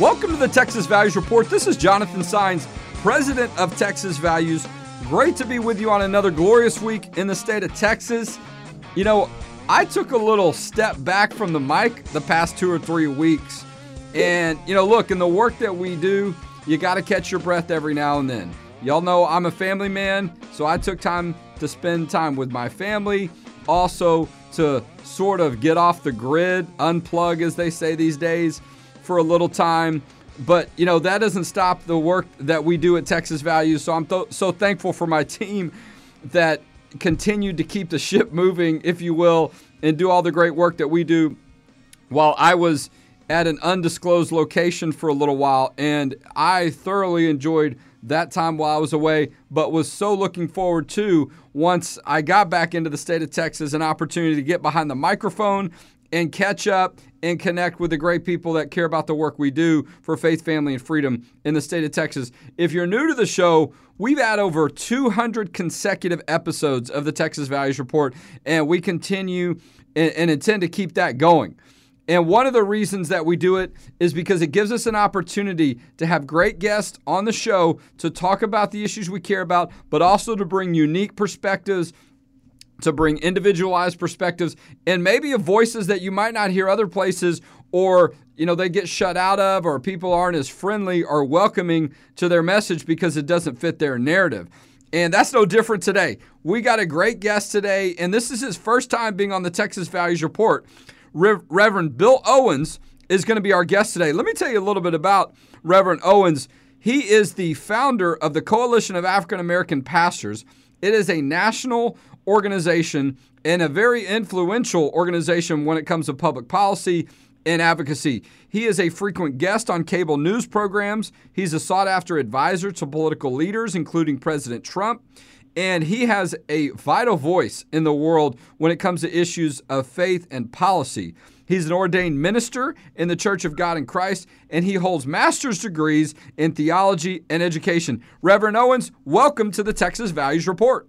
Welcome to the Texas Values Report. This is Jonathan Saenz, president of Texas Values. Great to be with you on another glorious week in the state of Texas. You know, I took a little step back from the mic the past two or three weeks. And, you know, look, in the work that we do, you got to catch your breath every now and then. Y'all know I'm a family man, so I took time to spend time with my family, also to sort of get off the grid, unplug, as they say these days, for a little time. But, you know, that doesn't stop the work that we do at Texas Values. So I'm th- so thankful for my team that continued to keep the ship moving, if you will, and do all the great work that we do while I was at an undisclosed location for a little while. And I thoroughly enjoyed that time while I was away, but was so looking forward to once I got back into the state of Texas an opportunity to get behind the microphone and catch up and connect with the great people that care about the work we do for faith, family, and freedom in the state of Texas. If you're new to the show, we've had over 200 consecutive episodes of the Texas Values Report, and we continue and, and intend to keep that going. And one of the reasons that we do it is because it gives us an opportunity to have great guests on the show to talk about the issues we care about, but also to bring unique perspectives to bring individualized perspectives and maybe of voices that you might not hear other places or you know they get shut out of or people aren't as friendly or welcoming to their message because it doesn't fit their narrative. And that's no different today. We got a great guest today and this is his first time being on the Texas Values Report. Reverend Bill Owens is going to be our guest today. Let me tell you a little bit about Reverend Owens. He is the founder of the Coalition of African American Pastors. It is a national organization and a very influential organization when it comes to public policy and advocacy. He is a frequent guest on cable news programs. He's a sought after advisor to political leaders, including President Trump. And he has a vital voice in the world when it comes to issues of faith and policy. He's an ordained minister in the Church of God in Christ, and he holds master's degrees in theology and education. Reverend Owens, welcome to the Texas Values Report.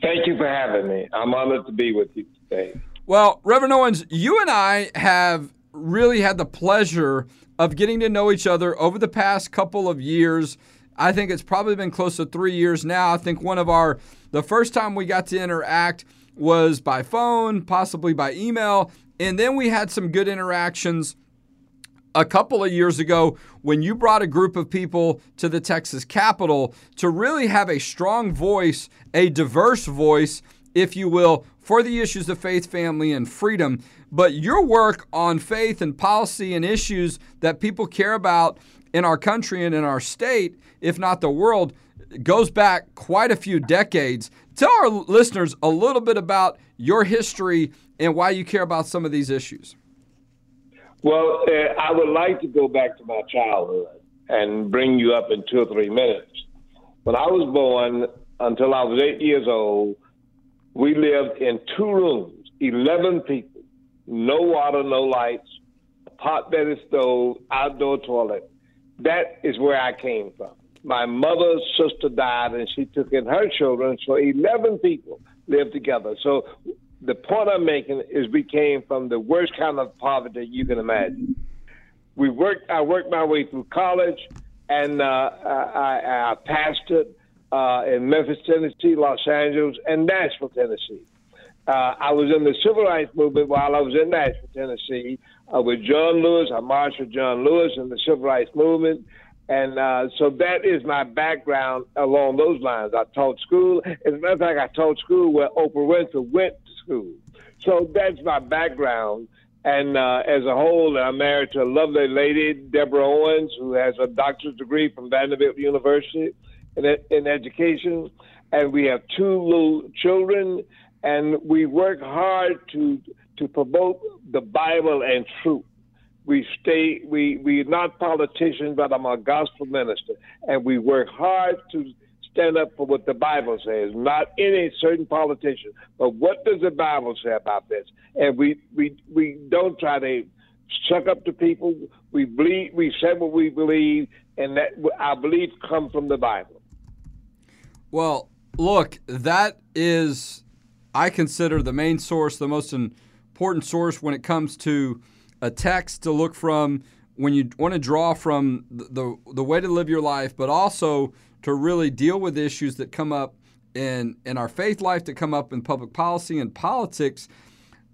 Thank you for having me. I'm honored to be with you today. Well, Reverend Owens, you and I have really had the pleasure of getting to know each other over the past couple of years. I think it's probably been close to three years now. I think one of our, the first time we got to interact was by phone, possibly by email. And then we had some good interactions a couple of years ago when you brought a group of people to the Texas Capitol to really have a strong voice, a diverse voice, if you will, for the issues of faith, family, and freedom. But your work on faith and policy and issues that people care about in our country and in our state, if not the world, goes back quite a few decades. Tell our listeners a little bit about your history and why you care about some of these issues. Well, uh, I would like to go back to my childhood and bring you up in two or three minutes. When I was born, until I was eight years old, we lived in two rooms, 11 people, no water, no lights, a pot belly stove, outdoor toilet. That is where I came from. My mother's sister died and she took in her children, so 11 people lived together. So the point I'm making is we came from the worst kind of poverty you can imagine. We worked. I worked my way through college, and uh, I, I pastored uh, in Memphis, Tennessee, Los Angeles, and Nashville, Tennessee. Uh, I was in the civil rights movement while I was in Nashville, Tennessee, uh, with John Lewis. I marched with John Lewis in the civil rights movement. And uh, so that is my background along those lines. I taught school. As a matter of fact, I taught school where Oprah Winfrey went school. So that's my background. And uh, as a whole, I'm married to a lovely lady, Deborah Owens, who has a doctorate degree from Vanderbilt University in, in education. And we have two little children, and we work hard to to promote the Bible and truth. We stay. We we're not politicians, but I'm a gospel minister, and we work hard to stand up for what the Bible says, not any certain politician, but what does the Bible say about this? And we we we don't try to suck up to people. We believe we say what we believe, and that our belief comes from the Bible. Well, look, that is I consider the main source, the most important source when it comes to a text to look from when you want to draw from the, the way to live your life, but also to really deal with issues that come up in in our faith life, that come up in public policy and politics.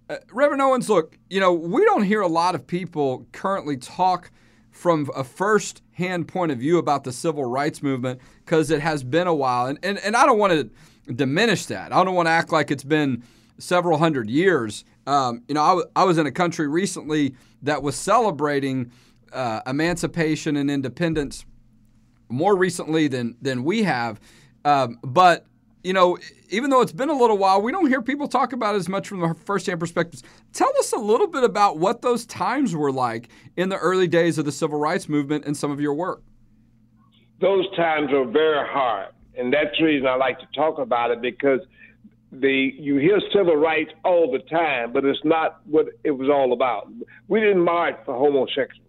Uh, Reverend Owens, look, you know, we don't hear a lot of people currently talk from a first hand point of view about the civil rights movement because it has been a while. And, and, and I don't want to diminish that. I don't want to act like it's been several hundred years. Um, you know, I, w- I was in a country recently that was celebrating uh, emancipation and independence more recently than than we have. Um, but you know, even though it's been a little while, we don't hear people talk about it as much from the firsthand perspectives. Tell us a little bit about what those times were like in the early days of the civil rights movement and some of your work. Those times were very hard, and that's the reason I like to talk about it because the you hear civil rights all the time, but it's not what it was all about. We didn't march for homosexuals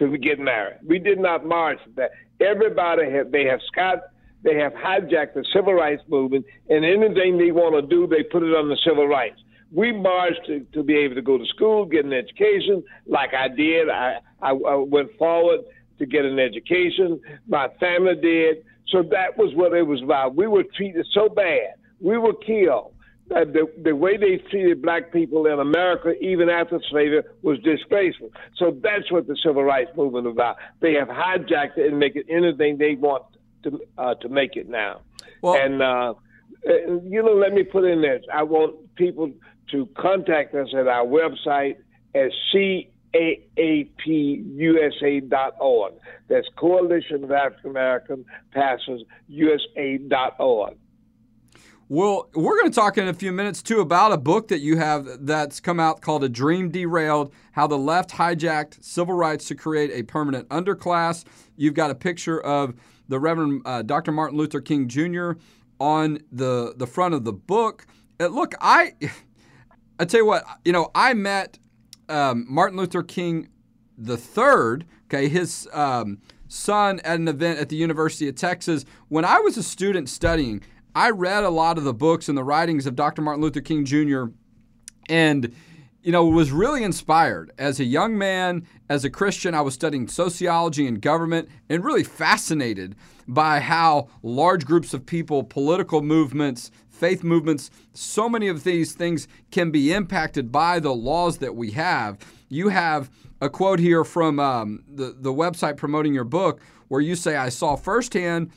to get married. We did not march that. Everybody have they have Scott they have hijacked the civil rights movement, and anything they want to do, they put it on the civil rights. We marched to, to be able to go to school, get an education, like I did. I, I, I went forward to get an education. My family did. So that was what it was about. We were treated so bad. We were killed. Uh, the, the way they treated black people in America, even after slavery, was disgraceful. So that's what the civil rights movement is about. They have hijacked it and make it anything they want to uh, to make it now. Well, and uh, you know, let me put in this. I want people to contact us at our website at c a a p u s a dot caapUSA.org. That's Coalition of African American Pastors USA.org. Well, we're going to talk in a few minutes too about a book that you have that's come out called A Dream Derailed How the Left Hijacked Civil Rights to Create a Permanent Underclass. You've got a picture of the Reverend uh, Dr. Martin Luther King Jr. on the, the front of the book. Uh, look, I, I tell you what, you know, I met um, Martin Luther King the third, okay, his um, son at an event at the University of Texas. When I was a student studying, I read a lot of the books and the writings of Dr. Martin Luther King Jr. and you know, was really inspired. As a young man, as a Christian, I was studying sociology and government and really fascinated by how large groups of people, political movements, faith movements, so many of these things can be impacted by the laws that we have. You have a quote here from um, the, the website promoting your book where you say, I saw firsthand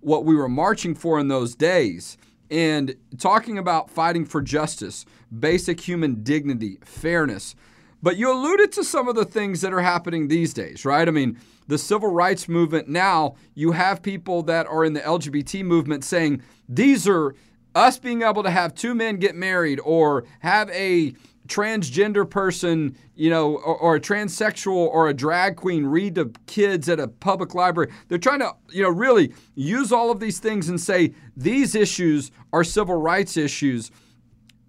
what we were marching for in those days. And talking about fighting for justice, basic human dignity, fairness. But you alluded to some of the things that are happening these days, right? I mean, the civil rights movement now, you have people that are in the LGBT movement saying these are us being able to have two men get married or have a transgender person, you know, or, or, a transsexual or a drag queen read to kids at a public library. They're trying to, you know, really use all of these things and say these issues are civil rights issues.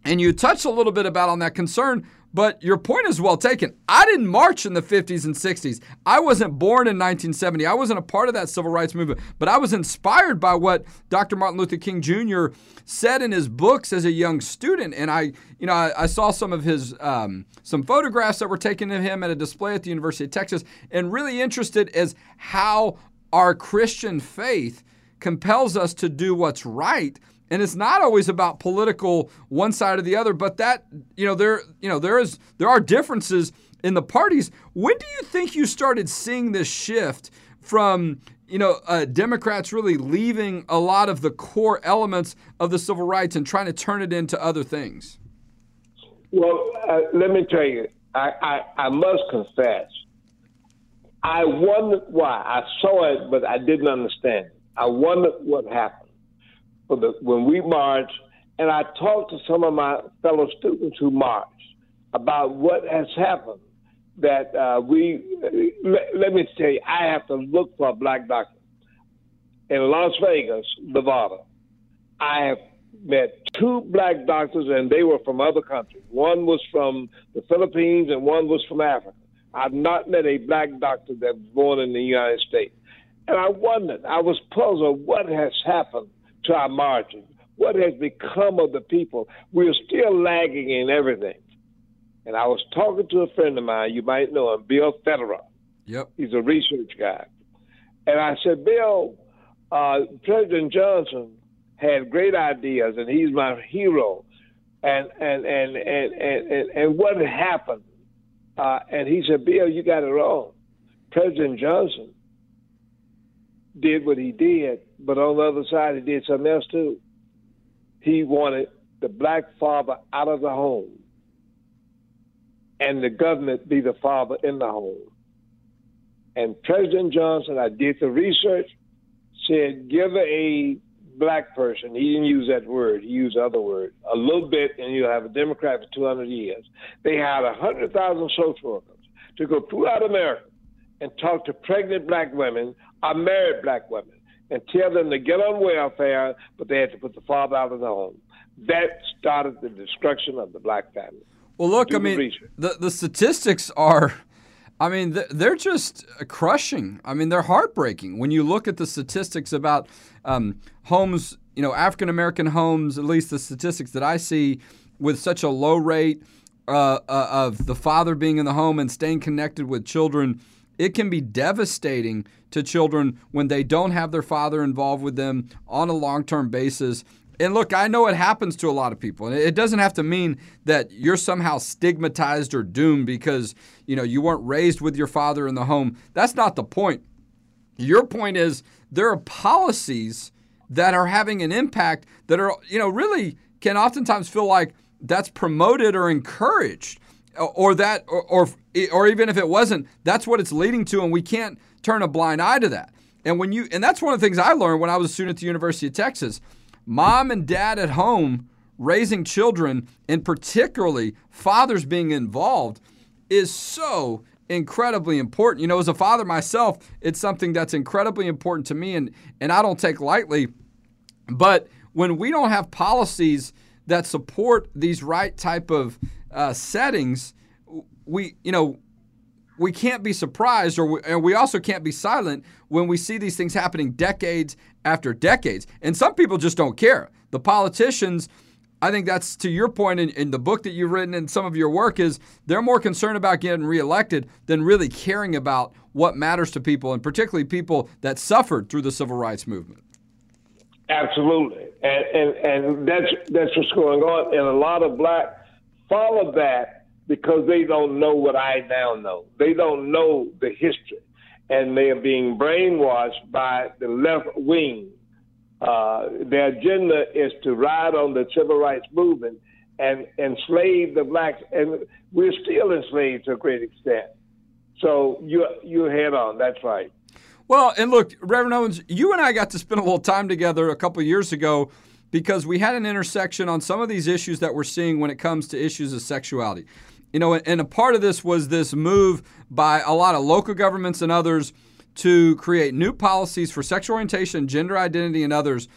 And you touched a little bit about on that concern, but your point is well taken. I didn't march in the 50s and 60s. I wasn't born in 1970. I wasn't a part of that civil rights movement, but I was inspired by what Dr. Martin Luther King Jr. said in his books as a young student. And I, you know, I, I saw some of his um, some photographs that were taken of him at a display at the University of Texas, and really interested as how our Christian faith compels us to do what's right and it's not always about political one side or the other but that you know there you know there is there are differences in the parties. When do you think you started seeing this shift from you know uh, democrats really leaving a lot of the core elements of the civil rights and trying to turn it into other things? Well uh, let me tell you I, I, I must confess i wondered why. I saw it but i didn't understand. I wondered what happened for the when we march, and I talked to some of my fellow students who marched about what has happened. That uh, we let, let me say, I have to look for a black doctor in Las Vegas, Nevada. I have met two black doctors, and they were from other countries. One was from the Philippines, and one was from Africa. I've not met a black doctor that was born in the United States. And I wondered, I was puzzled, what has happened to our margins. What has become of the people? We're still lagging in everything. And I was talking to a friend of mine, you might know him, Bill Federer. Yep. He's a research guy. And I said, Bill, uh, President Johnson had great ideas, and he's my hero. And and and and and, and, and what happened? Uh, and he said, Bill, you got it wrong. President Johnson did what he did, but on the other side, he did something else too. He wanted the black father out of the home and the government be the father in the home. And President Johnson, I did the research, said give a black person, he didn't use that word, he used other word, a little bit, and you'll have a Democrat for 200 years. They had 100,000 social workers to go throughout America and talk to pregnant black women or married black women and tell them to get on welfare, but they had to put the father out of the home. That started the destruction of the black family. Well, look, Do I mean, the, the statistics are, I mean, they're just crushing. I mean, they're heartbreaking when you look at the statistics about um, homes, you know, African American homes, at least the statistics that I see, with such a low rate uh, uh, of the father being in the home and staying connected with children. It can be devastating to children when they don't have their father involved with them on a long term basis. And look, I know it happens to a lot of people. And it doesn't have to mean that you're somehow stigmatized or doomed because, you know, you weren't raised with your father in the home. That's not the point. Your point is there are policies that are having an impact that are, you know, really can oftentimes feel like that's promoted or encouraged or that or, or or even if it wasn't, that's what it's leading to and we can't turn a blind eye to that. And when you and that's one of the things I learned when I was a student at the University of Texas mom and dad at home raising children, and particularly fathers being involved, is so incredibly important. You know, as a father myself, it's something that's incredibly important to me and, and I don't take lightly. But when we don't have policies that support these right type of uh, settings, we, you know, we can't be surprised or we, and we also can't be silent when we see these things happening decades after decades. And some people just don't care. The politicians, I think that's to your point in, in, the book that you've written and some of your work is they're more concerned about getting reelected than really caring about what matters to people and particularly people that suffered through the civil rights movement. Absolutely. And and, and that's that's what's going on. And a lot of black follow that because they don't know what I now know. They don't know the history and they are being brainwashed by the left wing. Uh, their agenda is to ride on the civil rights movement and enslave the blacks, and we're still enslaved to a great extent. So you you head on. That's right. Well, and look, Reverend Owens, you and I got to spend a little time together a couple years ago because we had an intersection on some of these issues that we're seeing when it comes to issues of sexuality. You know, and a part of this was this move by a lot of local governments and others to create new policies for sexual orientation, gender identity, and others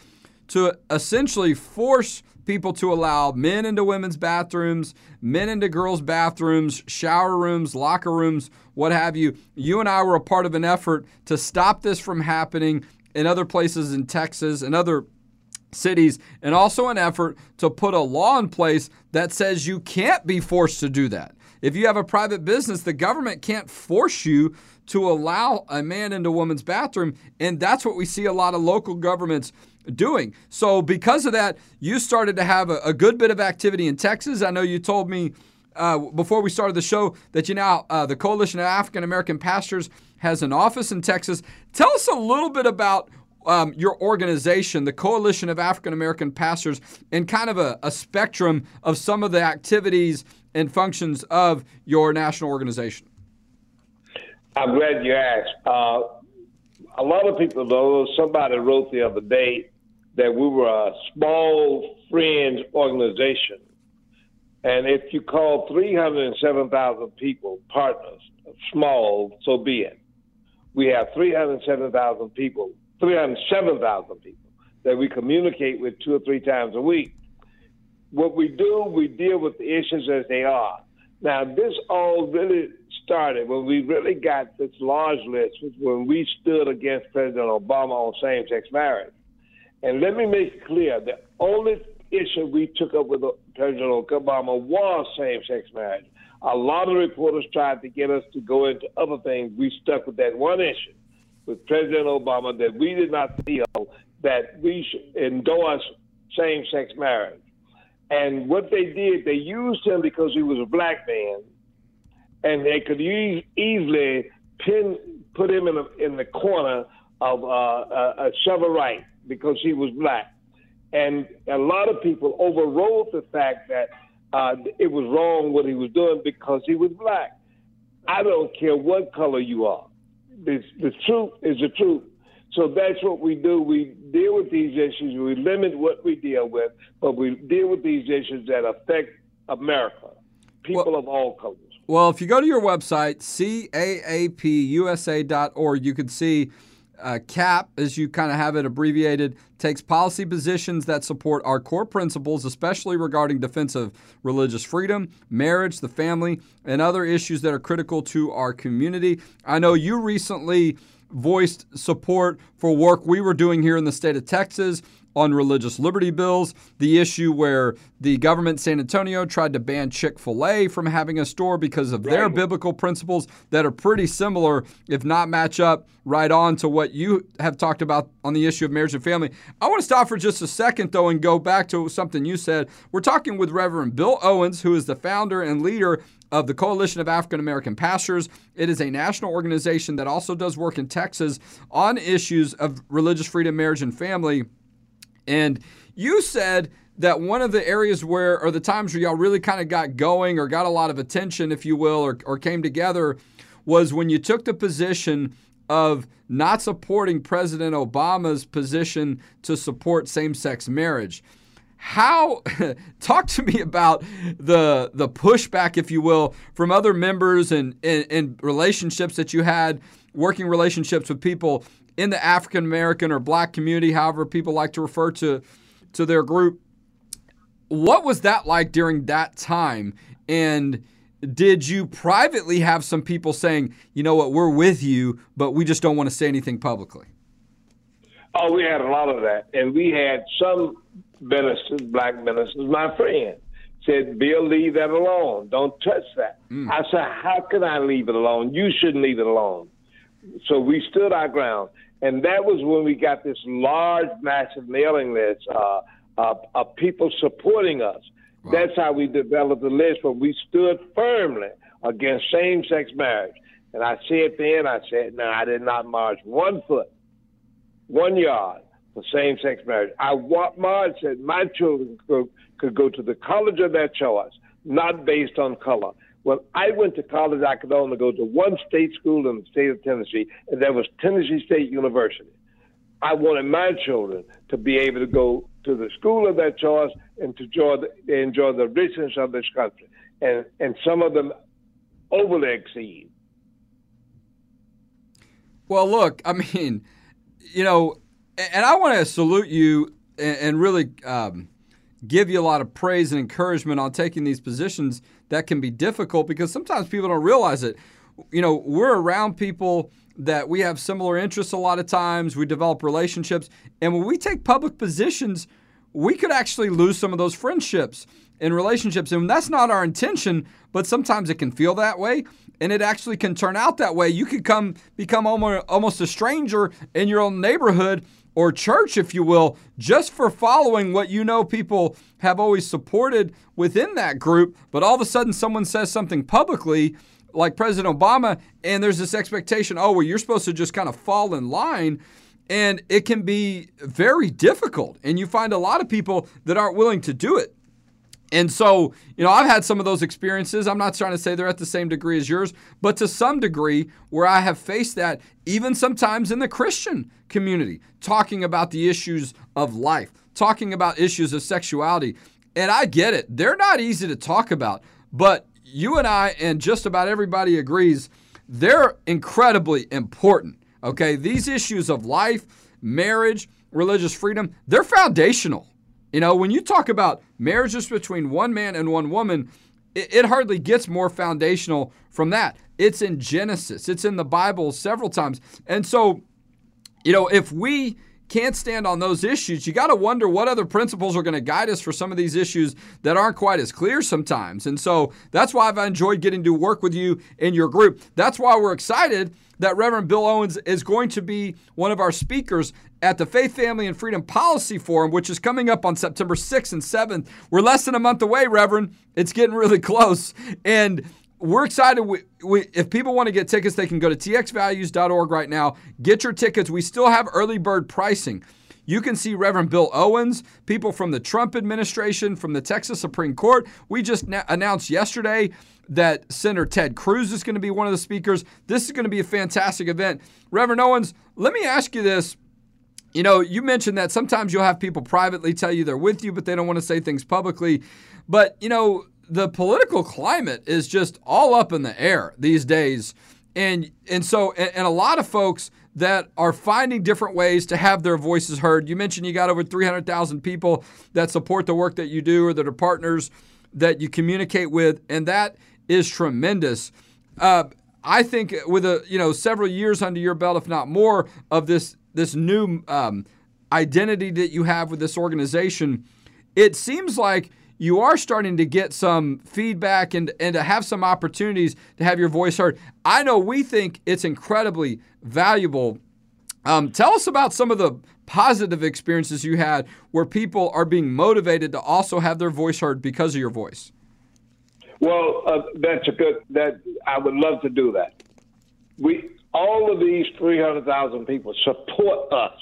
to essentially force people to allow men into women's bathrooms, men into girls' bathrooms, shower rooms, locker rooms, what have you. You and I were a part of an effort to stop this from happening in other places in Texas and other cities, and also an effort to put a law in place that says you can't be forced to do that. If you have a private business, the government can't force you to allow a man into a woman's bathroom. And that's what we see a lot of local governments doing. So, because of that, you started to have a, a good bit of activity in Texas. I know you told me uh, before we started the show that you now, uh, the Coalition of African American Pastors has an office in Texas. Tell us a little bit about um, your organization, the Coalition of African American Pastors, and kind of a, a, spectrum of some of the activities and functions of your national organization. I'm glad you asked. Uh, a lot of people know, somebody wrote the other day that we were a small fringe organization. And if you call 307,000 people partners, small, so be it. We have 307,000 people 307,000 people that we communicate with two or three times a week. What we do, we deal with the issues as they are. Now, this all really started when we really got this large list, when we stood against President Obama on same sex marriage. And let me make it clear the only issue we took up with President Obama was same sex marriage. A lot of reporters tried to get us to go into other things. We stuck with that one issue with President Obama that we did not feel that we should endorse same sex marriage. And what they did, they used him because he was a black man, and they could e- easily pin put him in, a, in the corner of uh, a, a right because he was black. And a lot of people overrode the fact that uh, it was wrong what he was doing because he was black. I don't care what color you are. The, the truth is the truth. So that's what we do. We deal with these issues. We limit what we deal with, but we deal with these issues that affect America, people well, of all colors. Well, if you go to your website, caapusa.org, you can see uh, CAP, as you kind of have it abbreviated, takes policy positions that support our core principles, especially regarding defense of religious freedom, marriage, the family, and other issues that are critical to our community. I know you recently voiced support for work we were doing here in the state of Texas on religious liberty bills, the issue where the government San Antonio tried to ban Chick fil A from having a store because of their right. biblical principles that are pretty similar, if not match up right on to what you have talked about on the issue of marriage and family. I want to stop for just a second, though, and go back to something you said. We're talking with Reverend Bill Owens, who is the founder and leader of the Coalition of African American Pastors. It is a national organization that also does work in Texas on issues of religious freedom, marriage, and family. And you said that one of the areas where, or the times where y'all really kind of got going or got a lot of attention, if you will, or, or came together was when you took the position of not supporting President Obama's position to support same sex marriage. How talk to me about the the pushback, if you will, from other members and, and, and relationships that you had, working relationships with people in the African American or black community, however people like to refer to to their group. What was that like during that time? And did you privately have some people saying, you know what, we're with you, but we just don't want to say anything publicly? Oh, we had a lot of that. And we had some ministers, black ministers, my friend, said, Bill, leave that alone. Don't touch that. Mm. I said, How can I leave it alone? You shouldn't leave it alone. So we stood our ground. And that was when we got this large, massive mailing list uh, uh, of people supporting us. Wow. That's how we developed the list, but we stood firmly against same sex marriage. And I said then, I said, no, I did not march one foot, one yard for same sex marriage. I marched said my children could, could go to the college of their choice, not based on color. When I went to college, I could only go to one state school in the state of Tennessee, and that was Tennessee State University. I wanted my children to be able to go to the school of their choice and to enjoy the, enjoy the richness of this country. And, and some of them overly exceed. Well, look, I mean, you know, and I want to salute you and really um, give you a lot of praise and encouragement on taking these positions that can be difficult because sometimes people don't realize it. You know, we're around people that we have similar interests a lot of times, we develop relationships, and when we take public positions, we could actually lose some of those friendships and relationships. And that's not our intention, but sometimes it can feel that way and it actually can turn out that way. You could come become almost a stranger in your own neighborhood or church, if you will, just for following what you know people have always supported within that group. But all of a sudden, someone says something publicly, like President Obama, and there's this expectation oh, well, you're supposed to just kind of fall in line. And it can be very difficult. And you find a lot of people that aren't willing to do it. And so, you know, I've had some of those experiences. I'm not trying to say they're at the same degree as yours, but to some degree where I have faced that, even sometimes in the Christian community, talking about the issues of life, talking about issues of sexuality. And I get it, they're not easy to talk about, but you and I, and just about everybody agrees, they're incredibly important. Okay, these issues of life, marriage, religious freedom, they're foundational. You know, when you talk about marriages between one man and one woman, it, it hardly gets more foundational from that. It's in Genesis, it's in the Bible several times. And so, you know, if we can't stand on those issues, you got to wonder what other principles are going to guide us for some of these issues that aren't quite as clear sometimes. And so that's why I've enjoyed getting to work with you in your group. That's why we're excited that Reverend Bill Owens is going to be one of our speakers at the Faith, Family, and Freedom Policy Forum, which is coming up on September 6th and 7th. We're less than a month away, Reverend. It's getting really close. And we're excited. We, we, if people want to get tickets, they can go to txvalues.org right now. Get your tickets. We still have early bird pricing. You can see Reverend Bill Owens, people from the Trump administration, from the Texas Supreme Court. We just na- announced yesterday that Senator Ted Cruz is going to be one of the speakers. This is going to be a fantastic event. Reverend Owens, let me ask you this. You know, you mentioned that sometimes you'll have people privately tell you they're with you, but they don't want to say things publicly. But, you know, the political climate is just all up in the air these days. And and so and, a lot of folks that are finding different ways to have their voices heard. You mentioned you got over 300,000 people that support the work that you do or that are partners that you communicate with and that is tremendous. Uh, I think with a you know several years under your belt, if not more, of this this new um, identity that you have with this organization, it seems like you are starting to get some feedback and, and to have some opportunities to have your voice heard. I know we think it's incredibly valuable. Um, tell us about some of the positive experiences you had where people are being motivated to also have their voice heard because of your voice. Well, uh, that's a good. That I would love to do that. We all of these three hundred thousand people support us.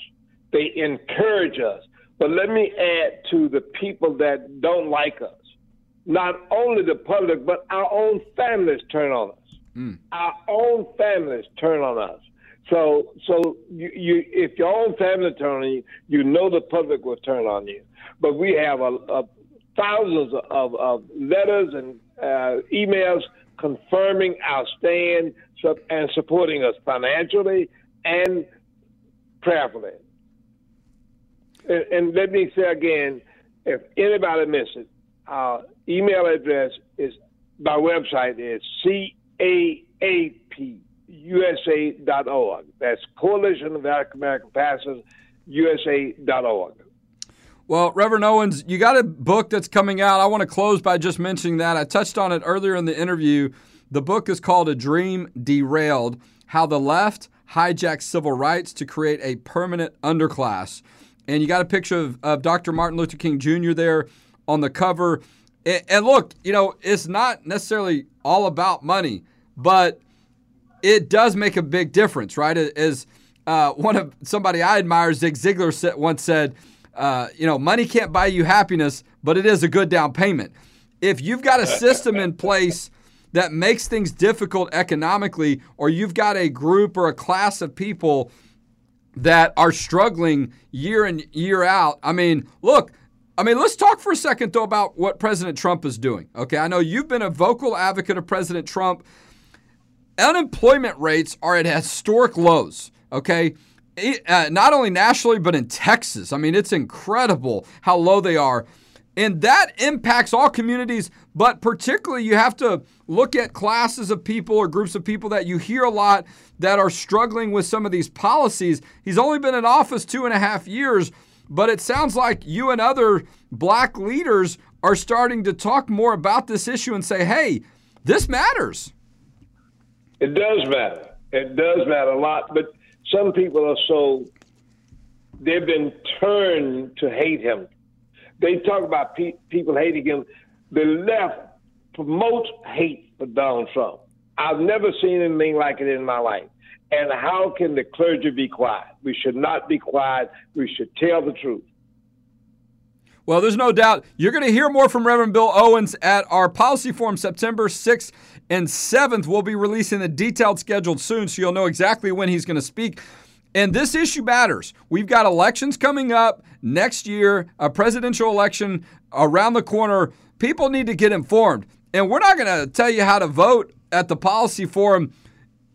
They encourage us. But let me add to the people that don't like us. Not only the public, but our own families turn on us. Mm. Our own families turn on us. So, so you, you, if your own family turn on you, you know the public will turn on you. But we have a, a thousands of, of letters and uh, emails confirming our stand and supporting us financially and prayerfully. And, and let me say again, if anybody missed it, our email address is my website is caapUSA.org. That's Coalition of African American Pastors USA.org. Well, Reverend Owens, you got a book that's coming out. I want to close by just mentioning that. I touched on it earlier in the interview. The book is called A Dream Derailed How the Left Hijacked Civil Rights to Create a Permanent Underclass and you got a picture of, of Dr. Martin Luther King Jr. there on the cover. And, and look, you know, it's not necessarily all about money, but it does make a big difference, right? As uh, one of somebody I admire, Zig Ziglar, once said, uh, you know, money can't buy you happiness, but it is a good down payment. If you've got a system in place that makes things difficult economically, or you've got a group or a class of people that are struggling year in year out. I mean, look, I mean, let's talk for a second though about what President Trump is doing. Okay, I know you've been a vocal advocate of President Trump. Unemployment rates are at historic lows. Okay. Uh, not only nationally, but in Texas. I mean, it's incredible how low they are. And that impacts all communities, but particularly you have to look at classes of people or groups of people that you hear a lot that are struggling with some of these policies. He's only been in office two and a half years, but it sounds like you and other black leaders are starting to talk more about this issue and say, hey, this matters. It does matter. It does matter a lot, but some people are so, they've been turned to hate him they talk about pe- people hating him. The left promotes hate for Donald Trump. I've never seen anything like it in my life. And how can the clergy be quiet? We should not be quiet. We should tell the truth. Well, there's no doubt you're going to hear more from Reverend Bill Owens at our policy forum September 6th and 7th. We'll be releasing a detailed schedule soon, so you'll know exactly when he's going to speak. And this issue matters. We've got elections coming up next year, a presidential election around the corner. People need to get informed. And we're not going to tell you how to vote at the policy forum.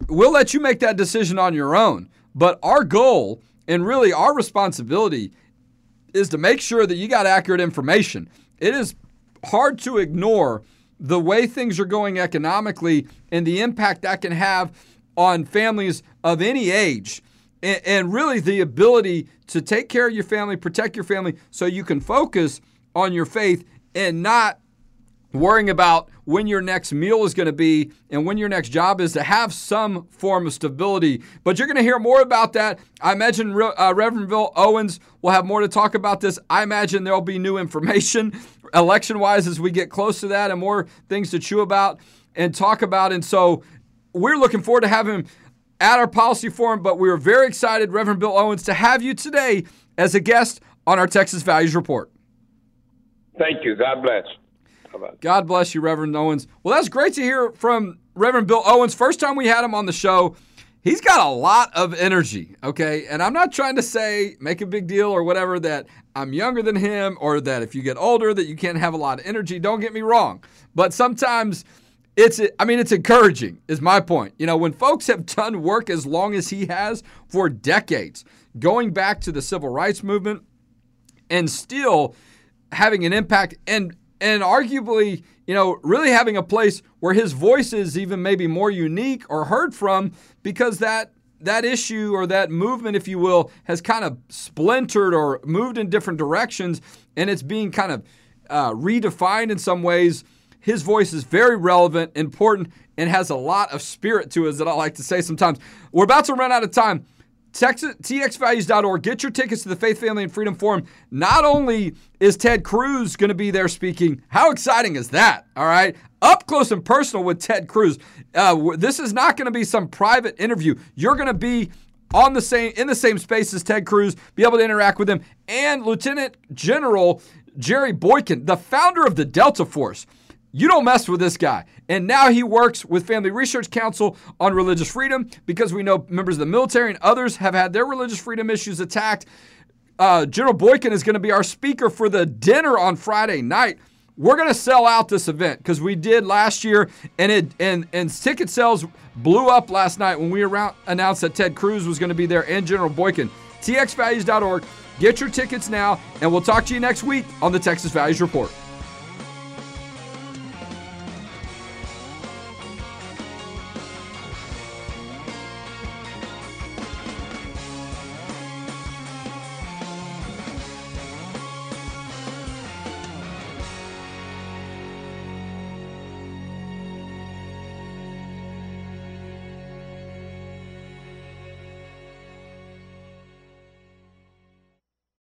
We'll let you make that decision on your own. But our goal and really our responsibility is to make sure that you got accurate information. It is hard to ignore the way things are going economically and the impact that can have on families of any age and, and really the ability to take care of your family, protect your family, so you can focus on your faith and not worrying about when your next meal is going to be and when your next job is to have some form of stability. But you're going to hear more about that. I imagine uh, Reverend Bill Owens will have more to talk about this. I imagine there'll be new information election wise as we get close to that and more things to chew about and talk about. And so we're looking forward to having at our policy forum, but we are very excited, Reverend Bill Owens, to have you today as a guest on our Texas Values Report. Thank you. God bless. God bless you, Reverend Owens. Well, that's great to hear from Reverend Bill Owens. First time we had him on the show. He's got a lot of energy, okay? And I'm not trying to say, make a big deal or whatever, that I'm younger than him or that if you get older that you can't have a lot of energy. Don't get me wrong. But sometimes it's, I mean, it's encouraging, is my point. You know, when folks have done work as long as he has for decades, going back to the civil rights movement and still having an impact and and arguably, you know, really having a place where his voice is even maybe more unique or heard from because that that issue or that movement, if you will, has kind of splintered or moved in different directions, and it's being kind of uh, redefined in some ways. His voice is very relevant, important, and has a lot of spirit to it, as I like to say sometimes. We're about to run out of time. Texas, txvalues.org. Get your tickets to the Faith, Family, and Freedom Forum. Not only is Ted Cruz going to be there speaking, how exciting is that? All right. Up close and personal with Ted Cruz. Uh, this is not going to be some private interview. You're going to be on the same in the same space as Ted Cruz, be able to interact with him, and Lieutenant General Jerry Boykin, the founder of the Delta Force. You don't mess with this guy. And now he works with Family Research Council on religious freedom because we know members of the military and others have had their religious freedom issues attacked. Uh, General Boykin is going to be our speaker for the dinner on Friday night. We're going to sell out this event because we did last year, and it and and ticket sales blew up last night when we around, announced that Ted Cruz was going to be there and General Boykin. TXValues.org. Get your tickets now, and we'll talk to you next week on the Texas Values Report.